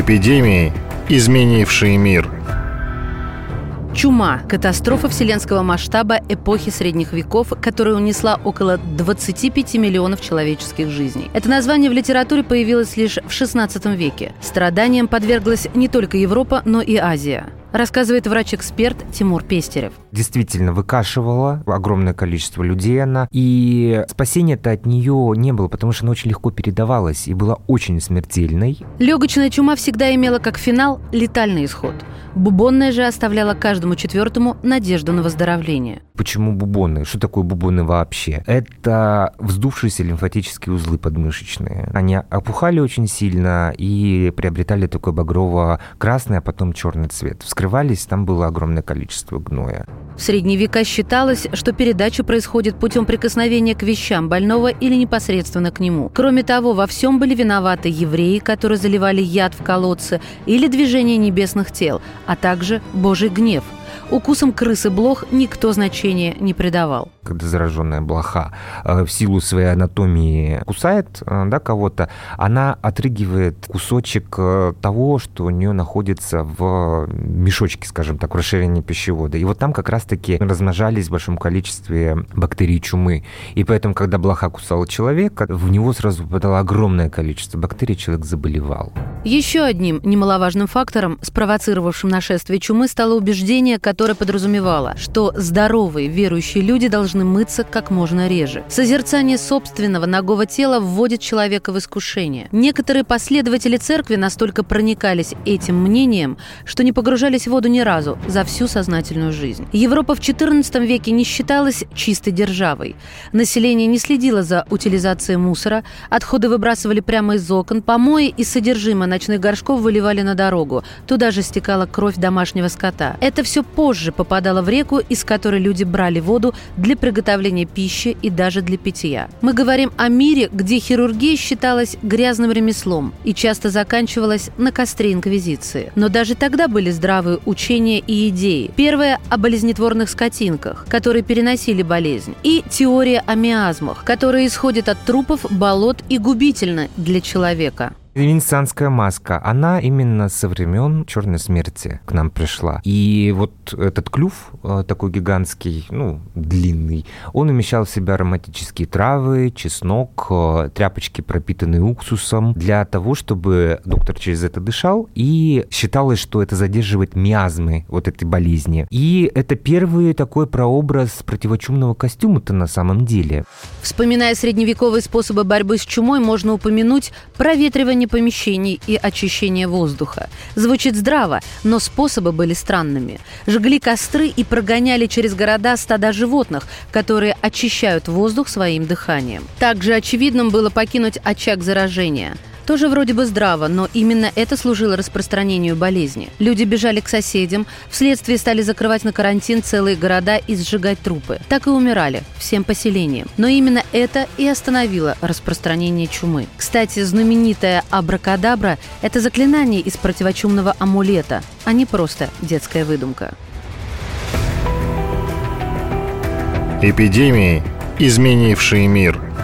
Эпидемии, изменившие мир. Чума – катастрофа вселенского масштаба эпохи средних веков, которая унесла около 25 миллионов человеческих жизней. Это название в литературе появилось лишь в XVI веке. Страданиям подверглась не только Европа, но и Азия рассказывает врач-эксперт Тимур Пестерев. Действительно, выкашивала огромное количество людей она, и спасения-то от нее не было, потому что она очень легко передавалась и была очень смертельной. Легочная чума всегда имела как финал летальный исход. Бубонная же оставляла каждому четвертому надежду на выздоровление. Почему бубоны? Что такое бубоны вообще? Это вздувшиеся лимфатические узлы подмышечные. Они опухали очень сильно и приобретали такой багрово-красный, а потом черный цвет. Вскрывались, там было огромное количество гноя. В средние века считалось, что передача происходит путем прикосновения к вещам больного или непосредственно к нему. Кроме того, во всем были виноваты евреи, которые заливали яд в колодцы, или движение небесных тел, а также Божий гнев – Укусом крысы блох никто значения не придавал. Когда зараженная блоха э, в силу своей анатомии кусает э, да, кого-то, она отрыгивает кусочек э, того, что у нее находится в мешочке, скажем так, в расширении пищевода. И вот там как раз-таки размножались в большом количестве бактерий чумы. И поэтому, когда блоха кусала человека, в него сразу попадало огромное количество бактерий, человек заболевал. Еще одним немаловажным фактором, спровоцировавшим нашествие чумы, стало убеждение, которое подразумевало, что здоровые верующие люди должны мыться как можно реже. Созерцание собственного ногого тела вводит человека в искушение. Некоторые последователи церкви настолько проникались этим мнением, что не погружались в воду ни разу за всю сознательную жизнь. Европа в XIV веке не считалась чистой державой. Население не следило за утилизацией мусора, отходы выбрасывали прямо из окон, помои и содержимое ночных горшков выливали на дорогу. Туда же стекала кровь домашнего скота. Это все позже попадало в реку, из которой люди брали воду для приготовления пищи и даже для питья. Мы говорим о мире, где хирургия считалась грязным ремеслом и часто заканчивалась на костре инквизиции. Но даже тогда были здравые учения и идеи. Первое – о болезнетворных скотинках, которые переносили болезнь. И теория о миазмах, которая исходит от трупов, болот и губительна для человека. Венецианская маска, она именно со времен Черной смерти к нам пришла. И вот этот клюв э, такой гигантский, ну, длинный, он умещал в себя ароматические травы, чеснок, э, тряпочки, пропитанные уксусом, для того, чтобы доктор через это дышал, и считалось, что это задерживает миазмы вот этой болезни. И это первый такой прообраз противочумного костюма-то на самом деле. Вспоминая средневековые способы борьбы с чумой, можно упомянуть проветривание проветривание помещений и очищение воздуха. Звучит здраво, но способы были странными. Жгли костры и прогоняли через города стада животных, которые очищают воздух своим дыханием. Также очевидным было покинуть очаг заражения – тоже вроде бы здраво, но именно это служило распространению болезни. Люди бежали к соседям, вследствие стали закрывать на карантин целые города и сжигать трупы. Так и умирали, всем поселением. Но именно это и остановило распространение чумы. Кстати, знаменитая абракадабра – это заклинание из противочумного амулета, а не просто детская выдумка. Эпидемии, изменившие мир –